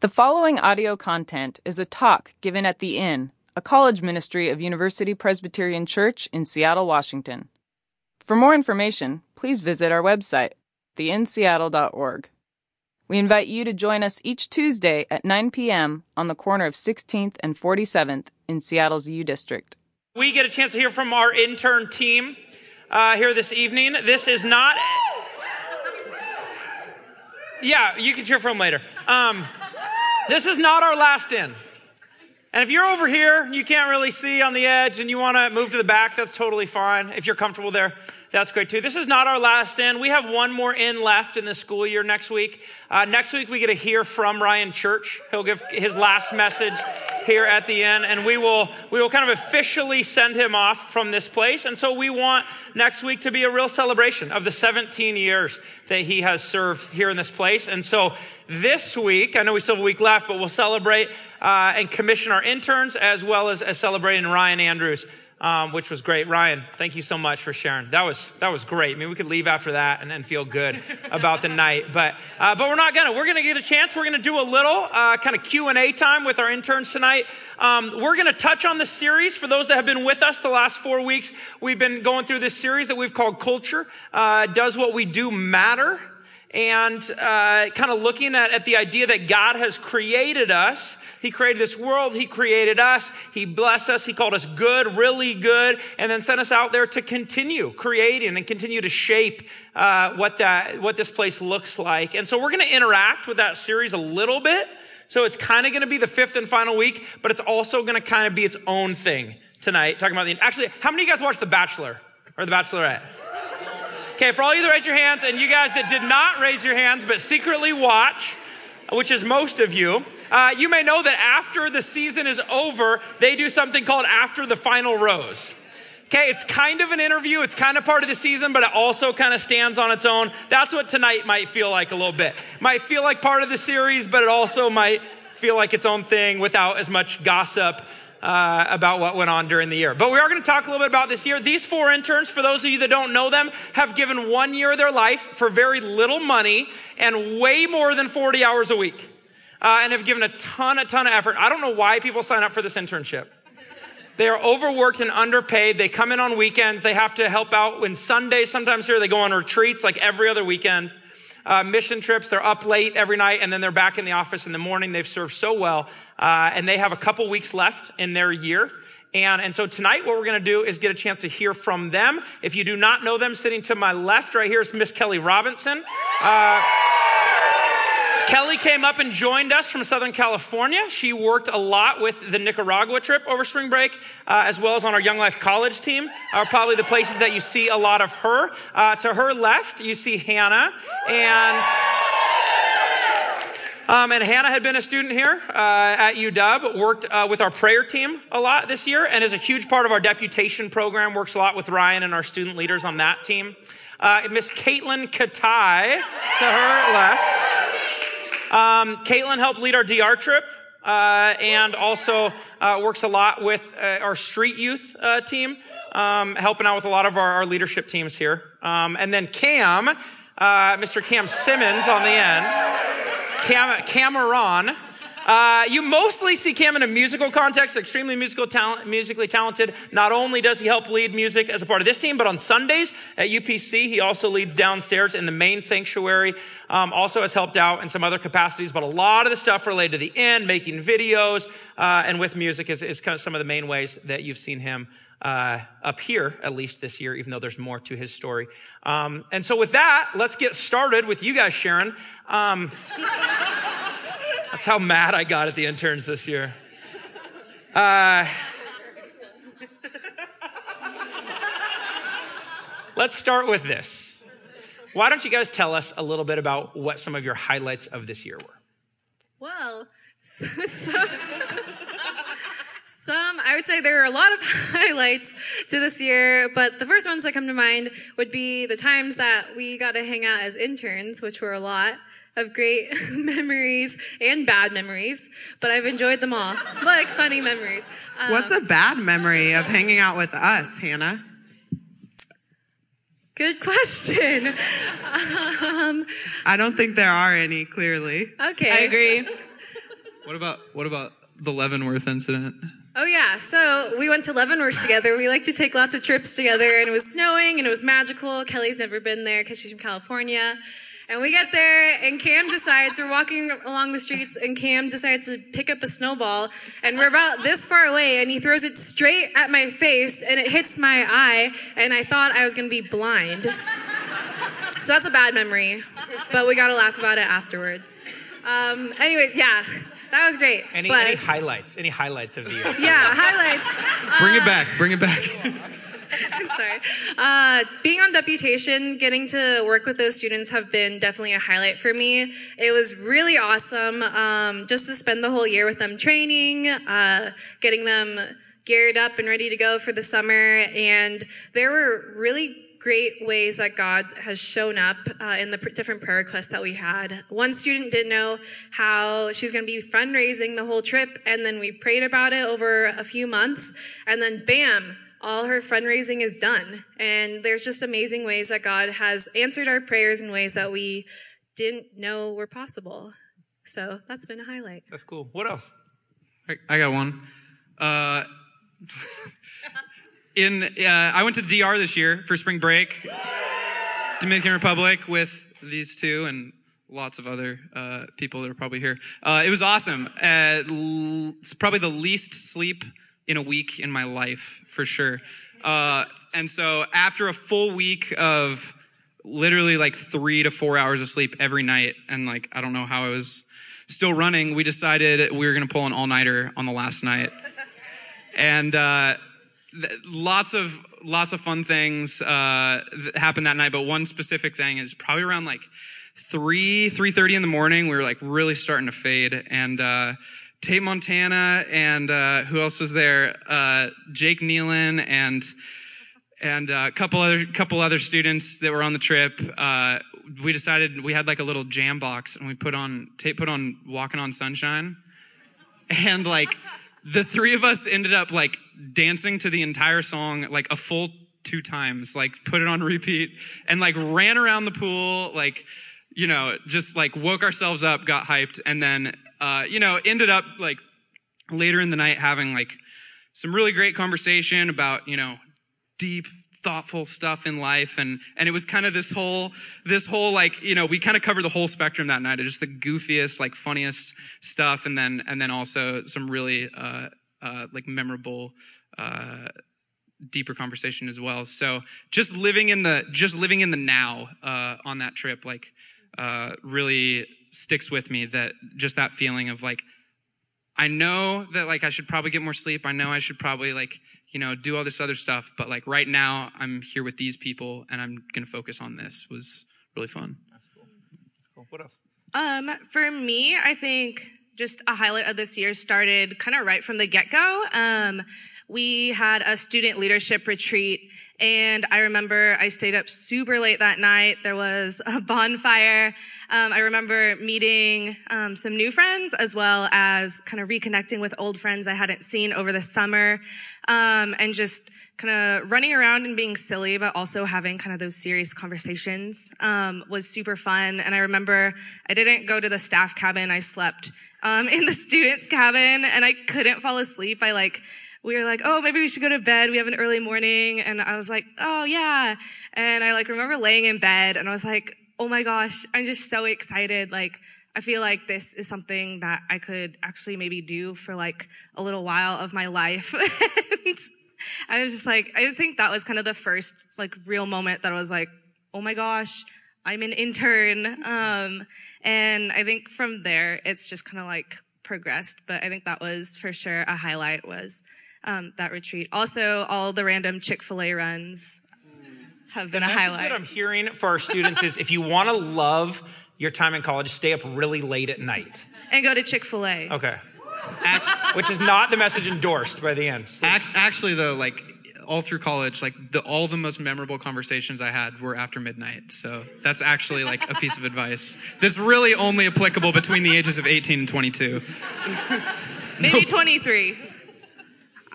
The following audio content is a talk given at The Inn, a college ministry of University Presbyterian Church in Seattle, Washington. For more information, please visit our website, theinnseattle.org. We invite you to join us each Tuesday at 9 p.m. on the corner of 16th and 47th in Seattle's U District. We get a chance to hear from our intern team uh, here this evening. This is not. Yeah, you can cheer for them later. Um, this is not our last Inn. And if you're over here, you can't really see on the edge and you want to move to the back, that's totally fine. If you're comfortable there, that's great too. This is not our last Inn. We have one more Inn left in the school year next week. Uh, next week, we get to hear from Ryan Church. He'll give his last message here at the end, and we will we will kind of officially send him off from this place. And so we want next week to be a real celebration of the 17 years that he has served here in this place. And so this week, I know we still have a week left, but we'll celebrate uh, and commission our interns as well as, as celebrating Ryan Andrews um, which was great. Ryan, thank you so much for sharing. That was that was great. I mean, we could leave after that and, then feel good about the night, but uh, but we're not gonna. We're gonna get a chance. We're gonna do a little uh, kind of Q and A time with our interns tonight. Um, we're gonna touch on the series for those that have been with us the last four weeks. We've been going through this series that we've called Culture. Uh, Does what we do matter? And uh, kind of looking at, at the idea that God has created us he created this world. He created us. He blessed us. He called us good, really good, and then sent us out there to continue creating and continue to shape uh, what that what this place looks like. And so we're going to interact with that series a little bit. So it's kind of going to be the fifth and final week, but it's also going to kind of be its own thing tonight. Talking about the actually, how many of you guys watched The Bachelor or The Bachelorette? Okay, for all you that raise your hands, and you guys that did not raise your hands but secretly watch, which is most of you, uh, you may know that after the season is over, they do something called After the Final Rose. Okay, it's kind of an interview. It's kind of part of the season, but it also kind of stands on its own. That's what tonight might feel like a little bit. Might feel like part of the series, but it also might feel like its own thing without as much gossip uh, about what went on during the year. But we are going to talk a little bit about this year. These four interns, for those of you that don't know them, have given one year of their life for very little money and way more than 40 hours a week uh, and have given a ton, a ton of effort. I don't know why people sign up for this internship. They are overworked and underpaid. They come in on weekends. They have to help out when Sundays. Sometimes here they go on retreats like every other weekend. Uh, mission trips. They're up late every night and then they're back in the office in the morning. They've served so well. Uh, and they have a couple weeks left in their year. And, and so tonight what we're going to do is get a chance to hear from them. If you do not know them, sitting to my left right here is Miss Kelly Robinson. Uh, Kelly came up and joined us from Southern California. She worked a lot with the Nicaragua trip over spring break, uh, as well as on our Young Life College team, are probably the places that you see a lot of her. Uh, to her left, you see Hannah, and um, and Hannah had been a student here uh, at UW, worked uh, with our prayer team a lot this year, and is a huge part of our deputation program. Works a lot with Ryan and our student leaders on that team. Uh, Miss Caitlin Katai to her left. Um, Caitlin helped lead our DR trip. Uh, and also uh, works a lot with uh, our street youth uh, team, um, helping out with a lot of our, our leadership teams here. Um, and then Cam, uh, Mr. Cam Simmons on the end, Cam Cameron. Uh, you mostly see Cam in a musical context, extremely musical talent, musically talented. Not only does he help lead music as a part of this team, but on Sundays at UPC, he also leads downstairs in the main sanctuary. Um, also has helped out in some other capacities, but a lot of the stuff related to the Inn, making videos, uh, and with music is, is kind of some of the main ways that you've seen him uh, up here, at least this year, even though there's more to his story. Um, and so, with that, let's get started with you guys, Sharon. Um, That's how mad I got at the interns this year. Uh, let's start with this. Why don't you guys tell us a little bit about what some of your highlights of this year were? Well, so, so, some, I would say there are a lot of highlights to this year, but the first ones that come to mind would be the times that we got to hang out as interns, which were a lot of great memories and bad memories, but I've enjoyed them all. like funny memories. Um, What's a bad memory of hanging out with us, Hannah? Good question. Um, I don't think there are any, clearly. Okay. I agree. What about what about the Leavenworth incident? Oh yeah, so we went to Leavenworth together. We like to take lots of trips together, and it was snowing and it was magical. Kelly's never been there because she's from California. And we get there, and Cam decides we're walking along the streets, and Cam decides to pick up a snowball, and we're about this far away, and he throws it straight at my face, and it hits my eye, and I thought I was gonna be blind. So that's a bad memory, but we gotta laugh about it afterwards. Um, anyways, yeah, that was great. Any, but any highlights? Any highlights of the year? yeah, highlights. Bring it back. Bring it back. Sorry. Uh, being on deputation, getting to work with those students have been definitely a highlight for me. It was really awesome um, just to spend the whole year with them training, uh, getting them geared up and ready to go for the summer. And there were really great ways that God has shown up uh, in the pr- different prayer requests that we had. One student didn't know how she was going to be fundraising the whole trip, and then we prayed about it over a few months, and then bam, all her fundraising is done. And there's just amazing ways that God has answered our prayers in ways that we didn't know were possible. So that's been a highlight. That's cool. What else? I, I got one. Uh, in uh, I went to the DR this year for spring break, Dominican Republic with these two and lots of other uh, people that are probably here. Uh, it was awesome. Uh, l- it's probably the least sleep in a week in my life for sure. Uh, and so after a full week of literally like three to four hours of sleep every night, and like I don't know how I was still running, we decided we were going to pull an all nighter on the last night and uh, th- lots of lots of fun things uh, happened that night. But one specific thing is probably around like three three thirty in the morning. We were like really starting to fade, and uh, Tate Montana and uh, who else was there? Uh, Jake Nealon and and uh, a couple other couple other students that were on the trip. Uh, we decided we had like a little jam box, and we put on Tate put on Walking on Sunshine, and like the three of us ended up like dancing to the entire song like a full two times, like put it on repeat and like ran around the pool, like, you know, just like woke ourselves up, got hyped, and then, uh, you know, ended up like later in the night having like some really great conversation about, you know, deep, thoughtful stuff in life. And, and it was kind of this whole, this whole like, you know, we kind of covered the whole spectrum that night of just the goofiest, like funniest stuff. And then, and then also some really, uh, uh, like memorable, uh, deeper conversation as well. So just living in the, just living in the now, uh, on that trip, like, uh, really sticks with me that just that feeling of like, I know that like I should probably get more sleep. I know I should probably like, you know, do all this other stuff. But like right now I'm here with these people and I'm going to focus on this was really fun. Cool. What else? Um, for me, I think just a highlight of this year started kind of right from the get go. Um, we had a student leadership retreat and I remember I stayed up super late that night. There was a bonfire. Um, I remember meeting um, some new friends as well as kind of reconnecting with old friends I hadn't seen over the summer, um, and just kind of running around and being silly, but also having kind of those serious conversations um, was super fun. And I remember I didn't go to the staff cabin; I slept um, in the students' cabin, and I couldn't fall asleep. I like we were like, oh, maybe we should go to bed. We have an early morning. And I was like, oh, yeah. And I like remember laying in bed and I was like, oh my gosh, I'm just so excited. Like, I feel like this is something that I could actually maybe do for like a little while of my life. and I was just like, I think that was kind of the first like real moment that I was like, oh my gosh, I'm an intern. Um, and I think from there, it's just kind of like progressed. But I think that was for sure a highlight was um, that retreat. Also, all the random Chick Fil A runs have been a highlight. that I'm hearing for our students is if you want to love your time in college, stay up really late at night. and go to Chick Fil A. Okay. Act- Which is not the message endorsed by the Inn. act- actually though, like all through college, like the, all the most memorable conversations I had were after midnight. So that's actually like a piece of advice that's really only applicable between the ages of 18 and 22. Maybe 23.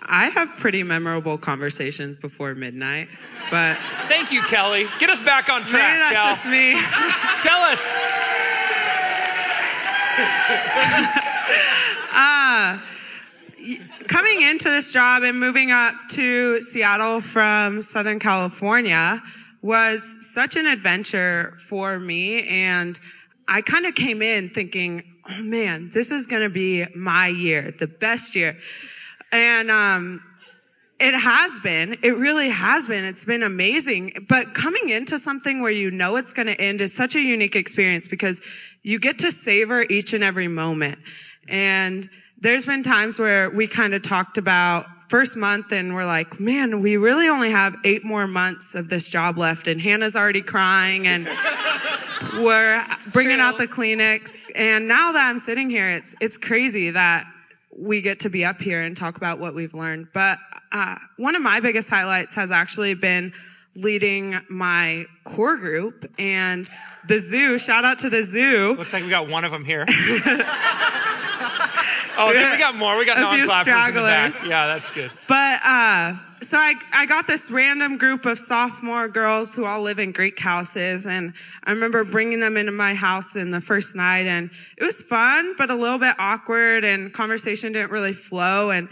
I have pretty memorable conversations before midnight, but Thank you, Kelly. Get us back on track. maybe that's Kel. just me. Tell us. Uh, coming into this job and moving up to Seattle from Southern California was such an adventure for me. And I kind of came in thinking, oh man, this is going to be my year, the best year. And, um, it has been. It really has been. It's been amazing. But coming into something where you know it's going to end is such a unique experience because you get to savor each and every moment. And there's been times where we kind of talked about first month and we're like, man, we really only have eight more months of this job left. And Hannah's already crying and we're bringing out the Kleenex. And now that I'm sitting here, it's, it's crazy that we get to be up here and talk about what we've learned. But uh, one of my biggest highlights has actually been leading my core group and the zoo. Shout out to the zoo. Looks like we got one of them here. oh, we got more. We got non-clappers in the back. Yeah, that's good. But uh, so I I got this random group of sophomore girls who all live in Greek houses, and I remember bringing them into my house in the first night, and it was fun, but a little bit awkward, and conversation didn't really flow, and.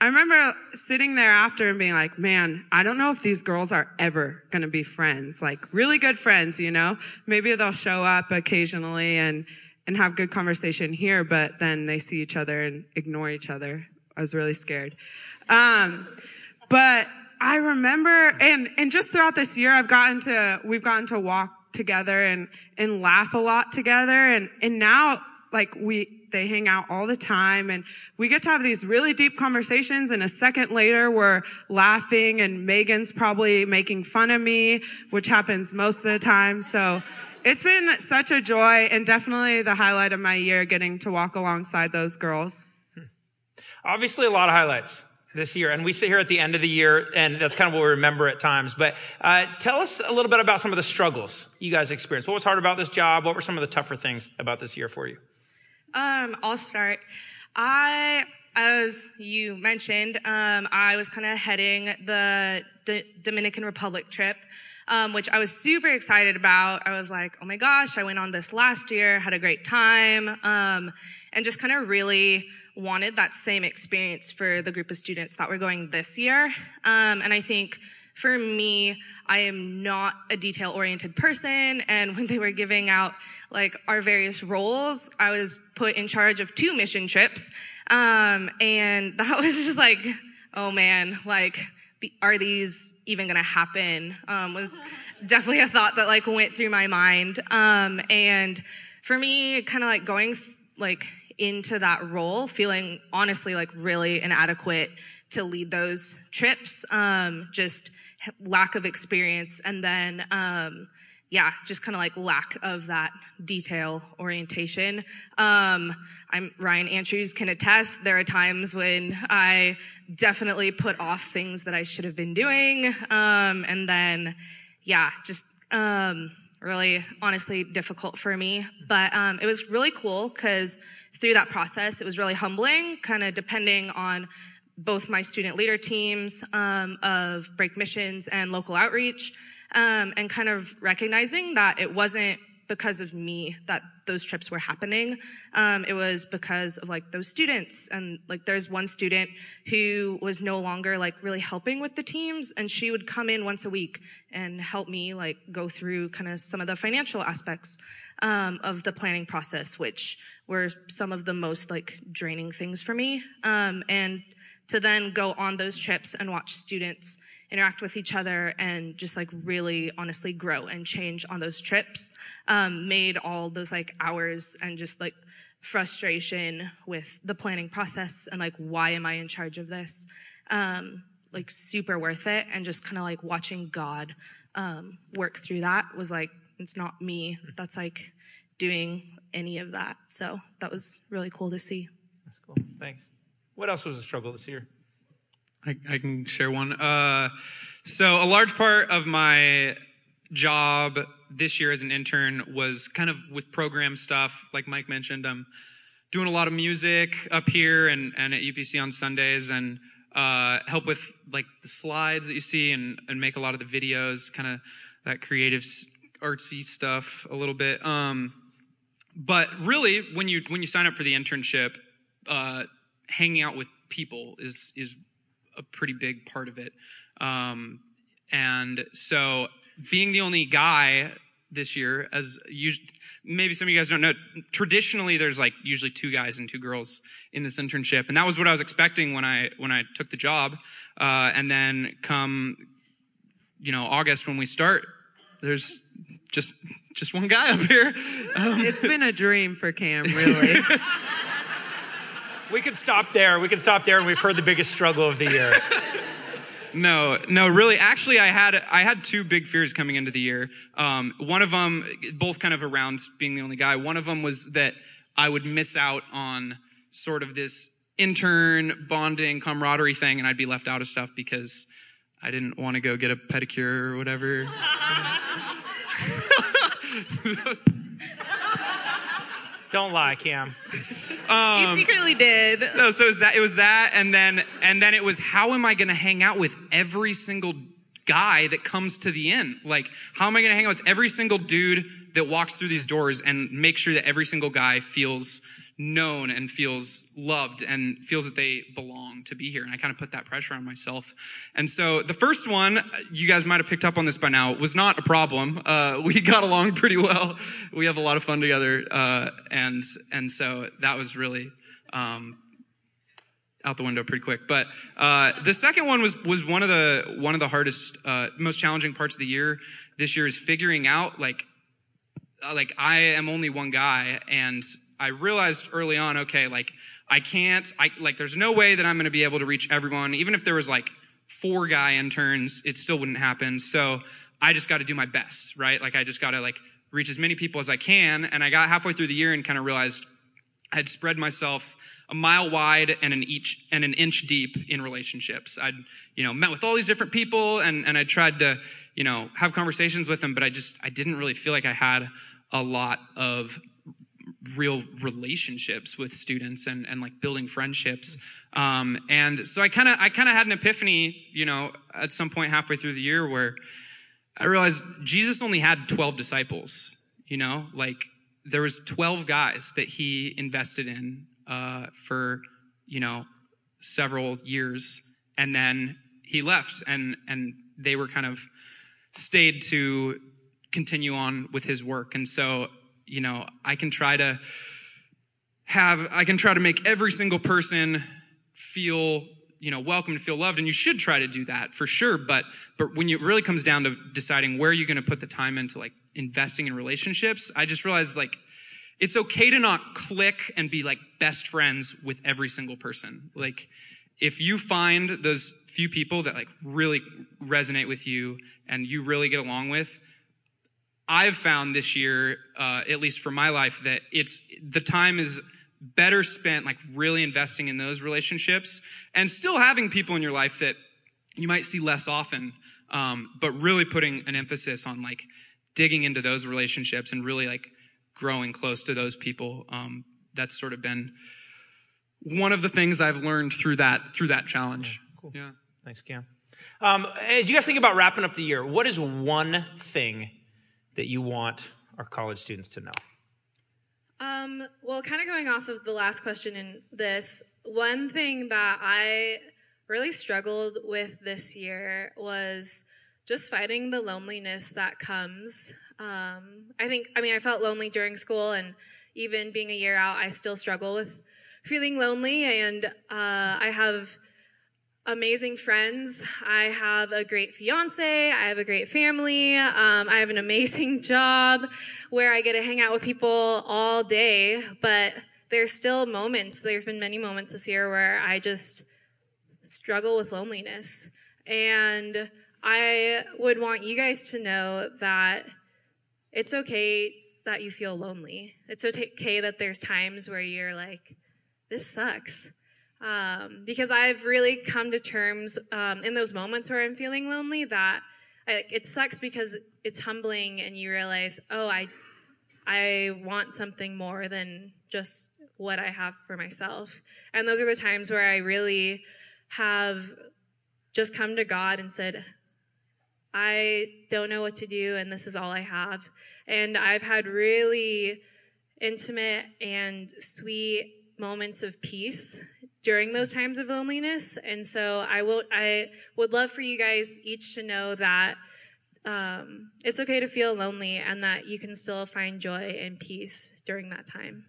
I remember sitting there after and being like, man, I don't know if these girls are ever going to be friends, like really good friends, you know? Maybe they'll show up occasionally and, and have good conversation here, but then they see each other and ignore each other. I was really scared. Um, but I remember, and, and just throughout this year, I've gotten to, we've gotten to walk together and, and laugh a lot together. And, and now, like, we, they hang out all the time and we get to have these really deep conversations and a second later we're laughing and Megan's probably making fun of me, which happens most of the time. So it's been such a joy and definitely the highlight of my year getting to walk alongside those girls. Obviously, a lot of highlights this year, and we sit here at the end of the year, and that's kind of what we remember at times. But uh, tell us a little bit about some of the struggles you guys experienced. What was hard about this job? What were some of the tougher things about this year for you? Um, I'll start. I, as you mentioned, um, I was kind of heading the D- Dominican Republic trip, um, which I was super excited about. I was like, oh my gosh, I went on this last year, had a great time, um, and just kind of really wanted that same experience for the group of students that were going this year. Um, and I think for me, I am not a detail oriented person. And when they were giving out like our various roles, I was put in charge of two mission trips. Um, and that was just like, oh man, like, are these even going to happen? Um, was definitely a thought that like went through my mind. Um, and for me, kind of like going th- like into that role, feeling honestly like really inadequate to lead those trips. Um, just lack of experience and then um, yeah just kind of like lack of that detail orientation. Um, i'm ryan andrews can attest there are times when i definitely put off things that i should have been doing um, and then yeah just um, really honestly difficult for me. But um, it was really cool because through that process it was really humbling kind of depending on both my student leader teams um, of break missions and local outreach um, and kind of recognizing that it wasn't because of me that those trips were happening. Um, it was because of like those students. And like there's one student who was no longer like really helping with the teams and she would come in once a week and help me like go through kind of some of the financial aspects um, of the planning process which were some of the most like draining things for me. Um, and to then go on those trips and watch students interact with each other and just like really honestly grow and change on those trips um, made all those like hours and just like frustration with the planning process and like why am i in charge of this um, like super worth it and just kind of like watching god um, work through that was like it's not me that's like doing any of that so that was really cool to see That's cool. Thanks. What else was a struggle this year? I, I can share one. Uh, so a large part of my job this year as an intern was kind of with program stuff. Like Mike mentioned, I'm doing a lot of music up here and, and at UPC on Sundays and uh, help with like the slides that you see and, and make a lot of the videos, kind of that creative artsy stuff a little bit. Um, but really, when you when you sign up for the internship, uh, hanging out with people is is a pretty big part of it. Um, and so being the only guy this year, as usually, maybe some of you guys don't know, traditionally there's like usually two guys and two girls in this internship, and that was what I was expecting when I when I took the job. Uh, and then come, you know, August when we start, there's just just one guy up here. Um, It's been a dream for Cam, really. We could stop there. We could stop there, and we've heard the biggest struggle of the year. No, no, really. Actually, I had I had two big fears coming into the year. Um, one of them, both kind of around being the only guy. One of them was that I would miss out on sort of this intern bonding camaraderie thing, and I'd be left out of stuff because I didn't want to go get a pedicure or whatever. Don't lie, Cam. Um, you secretly did. No, so it was that it was that, and then and then it was how am I going to hang out with every single guy that comes to the inn? Like, how am I going to hang out with every single dude that walks through these doors and make sure that every single guy feels known and feels loved and feels that they belong to be here? And I kind of put that pressure on myself. And so the first one, you guys might have picked up on this by now, was not a problem. Uh, we got along pretty well. We have a lot of fun together, uh, and and so that was really. Um, out the window pretty quick. But uh, the second one was was one of the one of the hardest, uh, most challenging parts of the year. This year is figuring out like uh, like I am only one guy, and I realized early on, okay, like I can't, I like there's no way that I'm going to be able to reach everyone, even if there was like four guy interns, it still wouldn't happen. So I just got to do my best, right? Like I just got to like reach as many people as I can. And I got halfway through the year and kind of realized I had spread myself a mile wide and an each and an inch deep in relationships. I'd, you know, met with all these different people and, and I tried to, you know, have conversations with them, but I just, I didn't really feel like I had a lot of real relationships with students and, and like building friendships. Um, and so I kind of, I kind of had an epiphany, you know, at some point halfway through the year where I realized Jesus only had 12 disciples, you know, like there was 12 guys that he invested in uh, for you know several years and then he left and and they were kind of stayed to continue on with his work and so you know i can try to have i can try to make every single person feel you know welcome to feel loved and you should try to do that for sure but but when it really comes down to deciding where you're going to put the time into like investing in relationships i just realized like it's okay to not click and be like best friends with every single person. Like, if you find those few people that like really resonate with you and you really get along with, I've found this year, uh, at least for my life, that it's the time is better spent like really investing in those relationships and still having people in your life that you might see less often, um, but really putting an emphasis on like digging into those relationships and really like growing close to those people. Um, that's sort of been one of the things I've learned through that through that challenge. Yeah, cool. Yeah. Thanks, Cam. Um, as you guys think about wrapping up the year, what is one thing that you want our college students to know? Um, well, kind of going off of the last question in this, one thing that I really struggled with this year was just fighting the loneliness that comes. Um, I think, I mean, I felt lonely during school, and even being a year out, I still struggle with feeling lonely. And uh, I have amazing friends. I have a great fiance. I have a great family. Um, I have an amazing job where I get to hang out with people all day. But there's still moments, there's been many moments this year where I just struggle with loneliness. And I would want you guys to know that it's okay that you feel lonely. It's okay that there's times where you're like, this sucks. Um, because I've really come to terms um, in those moments where I'm feeling lonely that I, it sucks because it's humbling and you realize, oh, I, I want something more than just what I have for myself. And those are the times where I really have just come to God and said, I don't know what to do, and this is all I have. And I've had really intimate and sweet moments of peace during those times of loneliness. And so I will, I would love for you guys each to know that um, it's okay to feel lonely and that you can still find joy and peace during that time.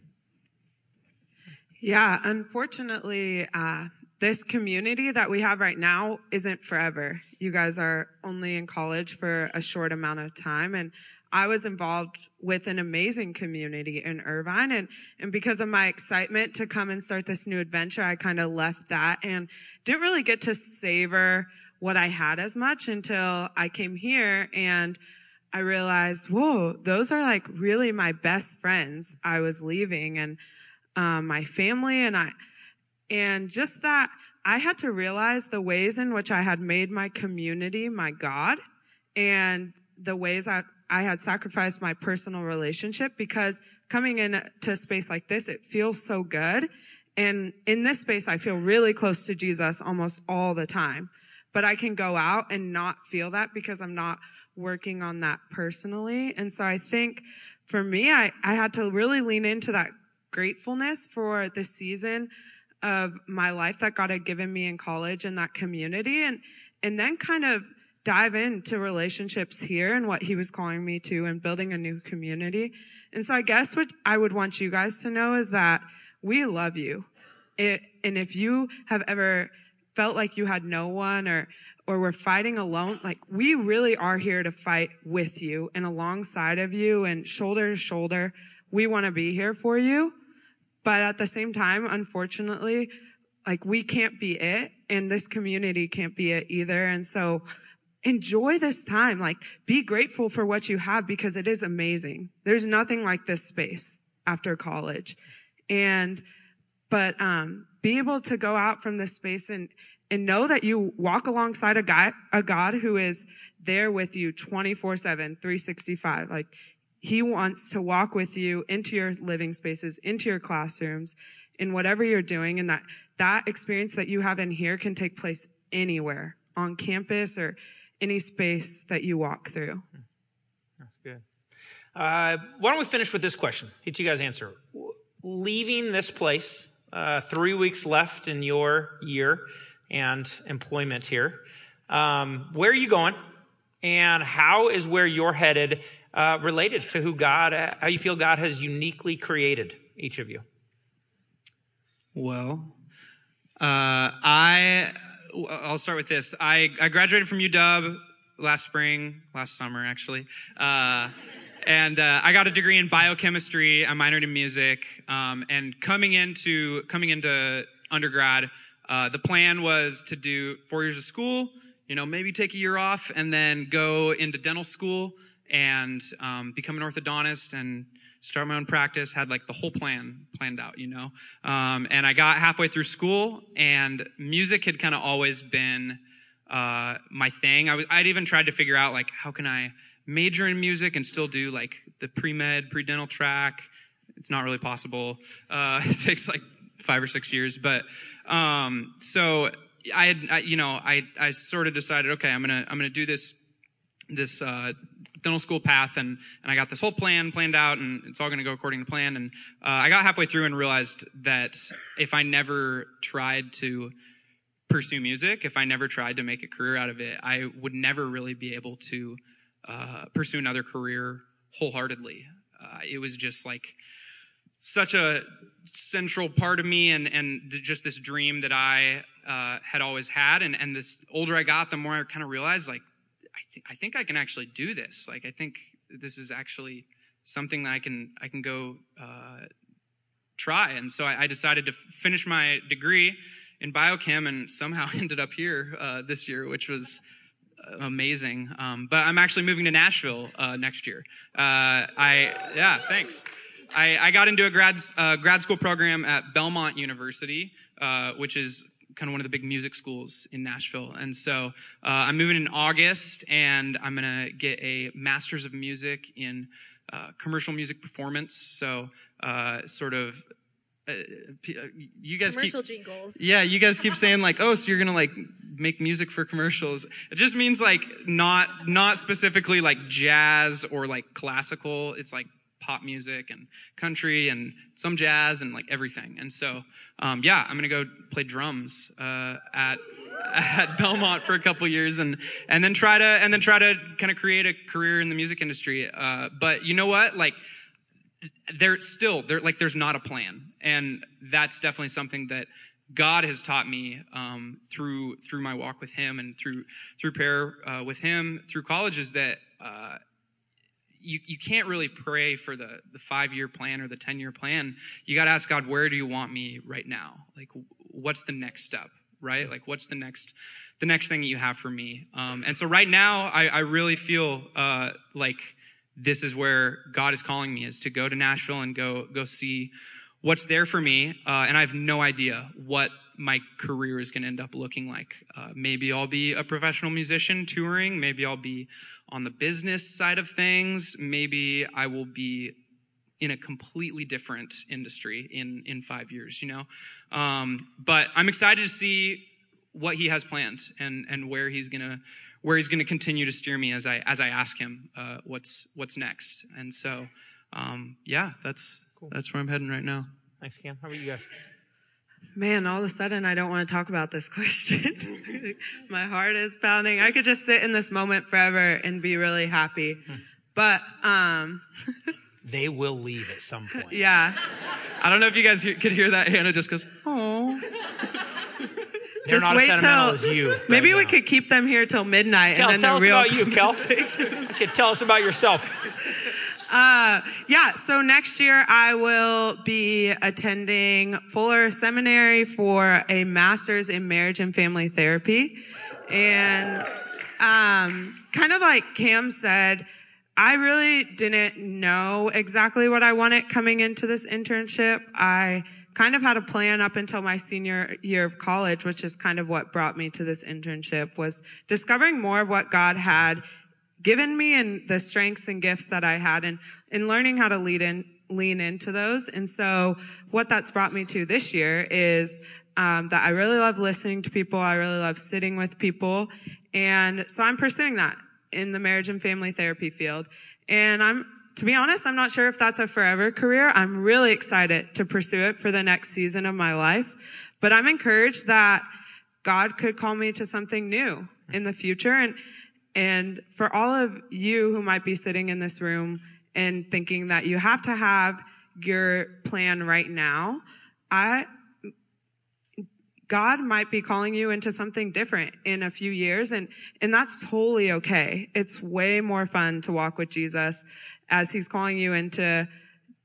Yeah, unfortunately, uh, this community that we have right now isn't forever. You guys are only in college for a short amount of time. And I was involved with an amazing community in Irvine. And, and because of my excitement to come and start this new adventure, I kind of left that and didn't really get to savor what I had as much until I came here and I realized, whoa, those are like really my best friends I was leaving and, um, my family and I, and just that I had to realize the ways in which I had made my community my God and the ways I, I had sacrificed my personal relationship because coming into a space like this, it feels so good. And in this space, I feel really close to Jesus almost all the time, but I can go out and not feel that because I'm not working on that personally. And so I think for me, I, I had to really lean into that gratefulness for the season of my life that God had given me in college and that community and, and then kind of dive into relationships here and what he was calling me to and building a new community. And so I guess what I would want you guys to know is that we love you. It, and if you have ever felt like you had no one or, or were fighting alone, like we really are here to fight with you and alongside of you and shoulder to shoulder. We want to be here for you. But at the same time, unfortunately, like we can't be it and this community can't be it either. And so enjoy this time. Like be grateful for what you have because it is amazing. There's nothing like this space after college. And, but, um, be able to go out from this space and, and know that you walk alongside a guy, a God who is there with you 24 7, 365. Like he wants to walk with you into your living spaces, into your classrooms, in whatever you're doing. And that, that experience that you have in here can take place anywhere on campus or any space that you walk through. That's good. Uh, why don't we finish with this question? Each you guys answer. Leaving this place, uh, three weeks left in your year and employment here. Um, where are you going? And how is where you're headed uh, related to who God, uh, how you feel God has uniquely created each of you? Well, uh, I I'll start with this. I I graduated from UW last spring, last summer actually, uh, and uh, I got a degree in biochemistry. I minored in music, um, and coming into coming into undergrad, uh, the plan was to do four years of school. You know, maybe take a year off and then go into dental school and um, become an orthodontist and start my own practice had like the whole plan planned out you know? Um, and i got halfway through school and music had kind of always been uh, my thing. I was, i'd even tried to figure out like how can i major in music and still do like the pre-med pre-dental track? It's not really possible. Uh, it takes like five or six years but um, so i had I, you know i i sort of decided okay i'm gonna i'm gonna do this this uh, dental school path and, and I got this whole plan planned out and it's all going to go according to plan. And uh, I got halfway through and realized that if I never tried to pursue music, if I never tried to make a career out of it, I would never really be able to uh, pursue another career wholeheartedly. Uh, it was just like such a central part of me and, and just this dream that I uh, had always had. And, and this older I got, the more I kind of realized like, th- I think I can actually do this. Like, I think this is actually something that I can, I can go, uh, try. And so I, I, decided to f- finish my degree in biochem and somehow ended up here, uh, this year, which was, amazing. Um, but I'm actually moving to Nashville uh, next year. Uh, I yeah, thanks. I, I got into a grad uh, grad school program at Belmont University, uh, which is kind of one of the big music schools in Nashville. And so uh, I'm moving in August, and I'm going to get a master's of music in uh, commercial music performance. So uh, sort of. Uh, uh, you guys commercial keep, jingles. Yeah, you guys keep saying like, oh, so you're gonna like make music for commercials. It just means like not not specifically like jazz or like classical. It's like pop music and country and some jazz and like everything. And so, um, yeah, I'm gonna go play drums uh, at at Belmont for a couple years and and then try to and then try to kind of create a career in the music industry. Uh, but you know what? Like there still there like there's not a plan, and that's definitely something that God has taught me um, through through my walk with Him and through through prayer uh, with Him through college is that uh, you you can't really pray for the the five year plan or the ten year plan. You got to ask God, where do you want me right now? Like, what's the next step? Right? Like, what's the next the next thing that you have for me? Um, and so right now, I, I really feel uh, like this is where God is calling me is to go to Nashville and go go see what's there for me, uh, and I have no idea what my career is going to end up looking like. Uh, maybe I'll be a professional musician touring. Maybe I'll be on the business side of things. Maybe I will be in a completely different industry in in five years. You know, um, but I'm excited to see what he has planned and and where he's gonna where he's gonna continue to steer me as I as I ask him uh, what's what's next. And so, um, yeah, that's Cool. That's where I'm heading right now. Thanks, Cam. How about you guys? Man, all of a sudden I don't want to talk about this question. My heart is pounding. I could just sit in this moment forever and be really happy. But, um, they will leave at some point. Yeah. I don't know if you guys could hear that. Hannah just goes, oh. just wait till you maybe we could keep them here till midnight Kel, and then tell the real us about you, Kel. you should tell us about yourself. Uh, yeah, so next year I will be attending Fuller Seminary for a master's in marriage and family therapy. And um, kind of like Cam said, I really didn't know exactly what I wanted coming into this internship. I kind of had a plan up until my senior year of college, which is kind of what brought me to this internship was discovering more of what God had given me and the strengths and gifts that I had and, and learning how to lead in, lean into those. And so what that's brought me to this year is, um, that I really love listening to people. I really love sitting with people. And so I'm pursuing that in the marriage and family therapy field. And I'm, to be honest, I'm not sure if that's a forever career. I'm really excited to pursue it for the next season of my life. But I'm encouraged that God could call me to something new in the future. And, and for all of you who might be sitting in this room and thinking that you have to have your plan right now, I, God might be calling you into something different in a few years and, and that's totally okay. It's way more fun to walk with Jesus as he's calling you into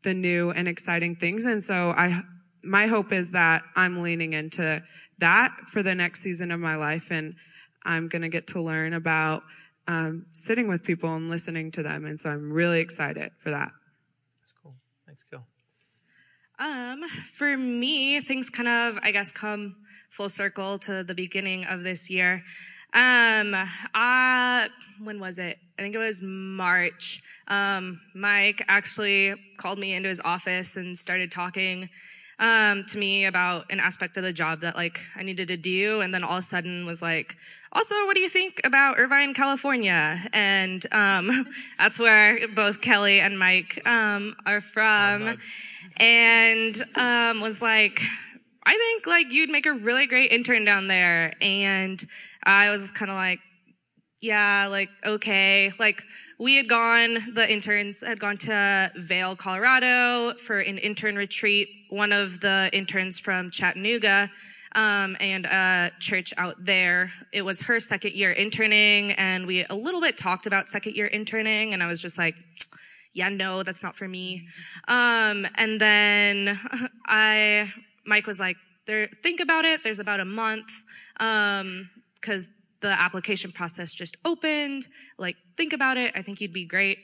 the new and exciting things. And so I, my hope is that I'm leaning into that for the next season of my life and I'm going to get to learn about um, sitting with people and listening to them. And so I'm really excited for that. That's cool. Thanks, Gil. Um, for me, things kind of, I guess, come full circle to the beginning of this year. Um, uh, when was it? I think it was March. Um, Mike actually called me into his office and started talking um, to me about an aspect of the job that like I needed to do, and then all of a sudden was like, also, what do you think about Irvine, California? And um, that's where both Kelly and Mike um, are from, and um, was like. I think like you'd make a really great intern down there. And I was kind of like, yeah, like, okay. Like, we had gone, the interns had gone to Vail, Colorado for an intern retreat. One of the interns from Chattanooga, um, and a church out there. It was her second year interning, and we a little bit talked about second year interning, and I was just like, yeah, no, that's not for me. Um, and then I, Mike was like, there, think about it. There's about a month, um, cause the application process just opened. Like, think about it. I think you'd be great.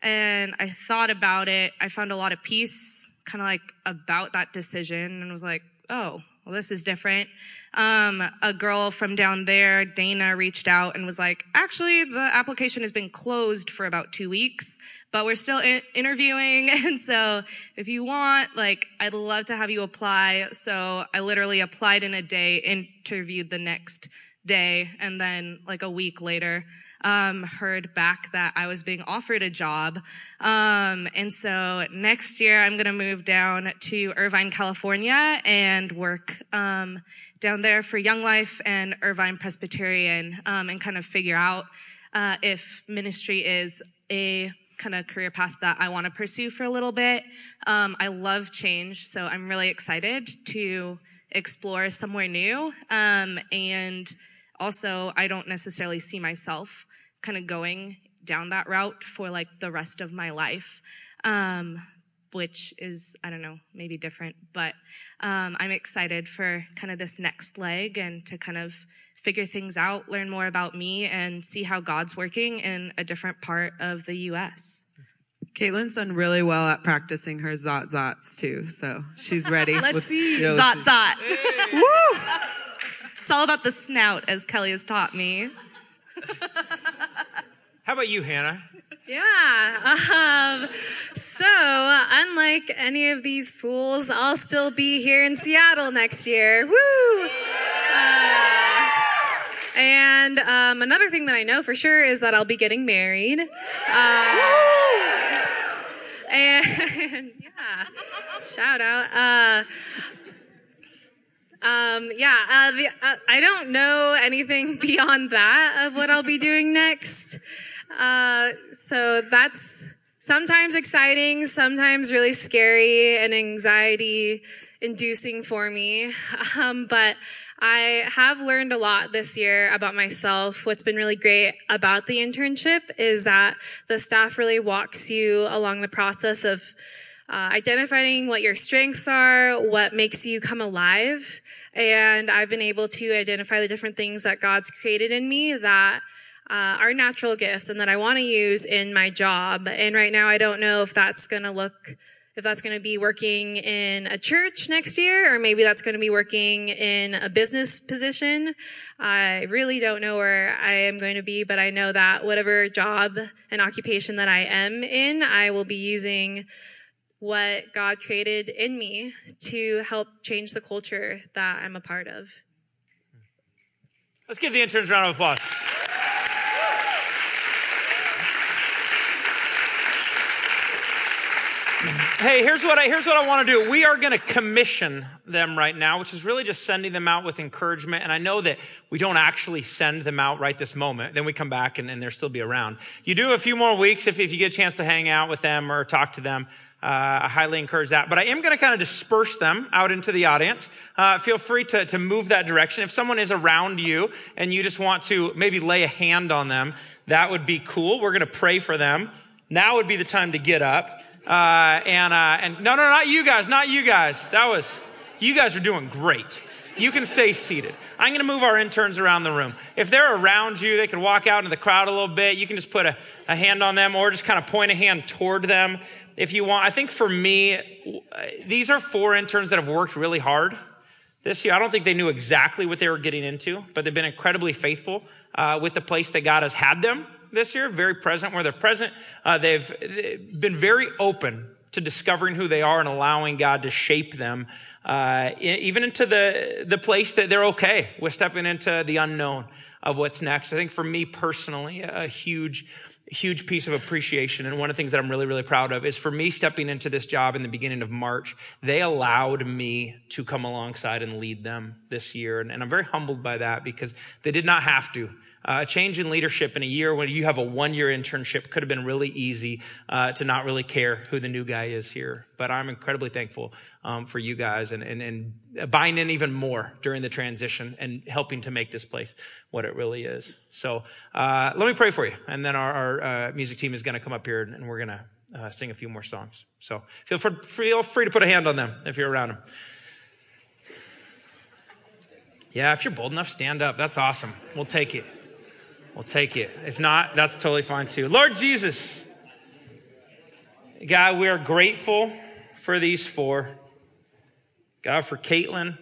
And I thought about it. I found a lot of peace kind of like about that decision and was like, oh, well, this is different. Um, a girl from down there, Dana, reached out and was like, actually, the application has been closed for about two weeks, but we're still in- interviewing. And so if you want, like, I'd love to have you apply. So I literally applied in a day, interviewed the next day. And then like a week later, um, heard back that I was being offered a job. Um, and so next year I'm going to move down to Irvine, California and work, um, down there for Young Life and Irvine Presbyterian, um, and kind of figure out, uh, if ministry is a kind of career path that I want to pursue for a little bit. Um, I love change, so I'm really excited to explore somewhere new. Um, and also, I don't necessarily see myself kind of going down that route for like the rest of my life. Um, which is, I don't know, maybe different, but, um, I'm excited for kind of this next leg and to kind of figure things out, learn more about me and see how God's working in a different part of the U.S. Caitlin's done really well at practicing her zot zots too, so she's ready. Let's see. yo, Zot zot. Woo! It's all about the snout, as Kelly has taught me. How about you, Hannah? Yeah. Um, so, unlike any of these fools, I'll still be here in Seattle next year. Woo! Uh, and um, another thing that I know for sure is that I'll be getting married. Uh, and yeah, shout out. Uh, um, yeah, uh, the, uh, I don't know anything beyond that of what I'll be doing next. Uh, so that's sometimes exciting, sometimes really scary and anxiety inducing for me. Um, but I have learned a lot this year about myself. What's been really great about the internship is that the staff really walks you along the process of uh, identifying what your strengths are, what makes you come alive. And I've been able to identify the different things that God's created in me that uh, are natural gifts and that I want to use in my job. And right now, I don't know if that's going to look, if that's going to be working in a church next year, or maybe that's going to be working in a business position. I really don't know where I am going to be, but I know that whatever job and occupation that I am in, I will be using what God created in me to help change the culture that I'm a part of. Let's give the interns a round of applause. Hey, here's what I here's what I want to do. We are going to commission them right now, which is really just sending them out with encouragement. And I know that we don't actually send them out right this moment. Then we come back and, and they'll still be around. You do a few more weeks if, if you get a chance to hang out with them or talk to them. Uh, I highly encourage that. But I am going to kind of disperse them out into the audience. Uh, feel free to, to move that direction. If someone is around you and you just want to maybe lay a hand on them, that would be cool. We're going to pray for them. Now would be the time to get up. Uh, and, uh, and no, no, not you guys, not you guys. That was, you guys are doing great. You can stay seated. I'm going to move our interns around the room. If they're around you, they can walk out into the crowd a little bit. You can just put a, a hand on them or just kind of point a hand toward them if you want. I think for me, these are four interns that have worked really hard this year. I don't think they knew exactly what they were getting into, but they've been incredibly faithful uh, with the place that God has had them this year, very present where they're present. Uh, they've, been very open to discovering who they are and allowing God to shape them, uh, even into the, the place that they're okay with stepping into the unknown of what's next. I think for me personally, a huge, huge piece of appreciation. And one of the things that I'm really, really proud of is for me stepping into this job in the beginning of March, they allowed me to come alongside and lead them this year. And, and I'm very humbled by that because they did not have to. Uh, a change in leadership in a year when you have a one year internship could have been really easy uh, to not really care who the new guy is here. But I'm incredibly thankful um, for you guys and, and, and buying in even more during the transition and helping to make this place what it really is. So uh, let me pray for you. And then our, our uh, music team is going to come up here and we're going to uh, sing a few more songs. So feel, for, feel free to put a hand on them if you're around them. Yeah, if you're bold enough, stand up. That's awesome. We'll take it. We'll take it. If not, that's totally fine too. Lord Jesus, God, we are grateful for these four. God, for Caitlin,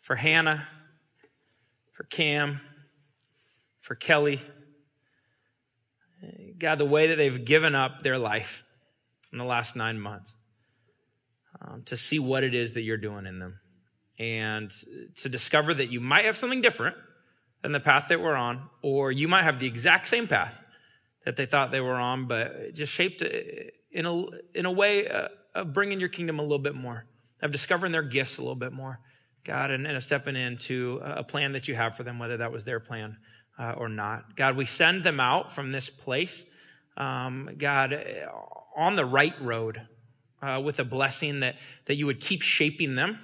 for Hannah, for Cam, for Kelly. God, the way that they've given up their life in the last nine months um, to see what it is that you're doing in them and to discover that you might have something different than the path that we're on, or you might have the exact same path that they thought they were on, but just shaped in a, in a way uh, of bringing your kingdom a little bit more, of discovering their gifts a little bit more, God, and, and of stepping into a plan that you have for them, whether that was their plan uh, or not. God, we send them out from this place, um, God, on the right road uh, with a blessing that, that you would keep shaping them.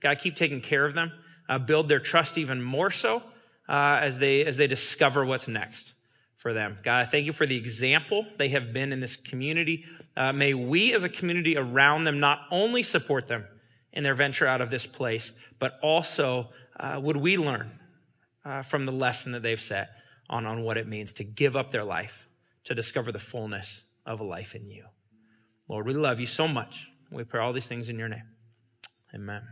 God, keep taking care of them, uh, build their trust even more so uh, as, they, as they discover what's next for them. God, I thank you for the example they have been in this community. Uh, may we as a community around them not only support them in their venture out of this place, but also uh, would we learn uh, from the lesson that they've set on, on what it means to give up their life to discover the fullness of a life in you. Lord, we love you so much. We pray all these things in your name. Amen.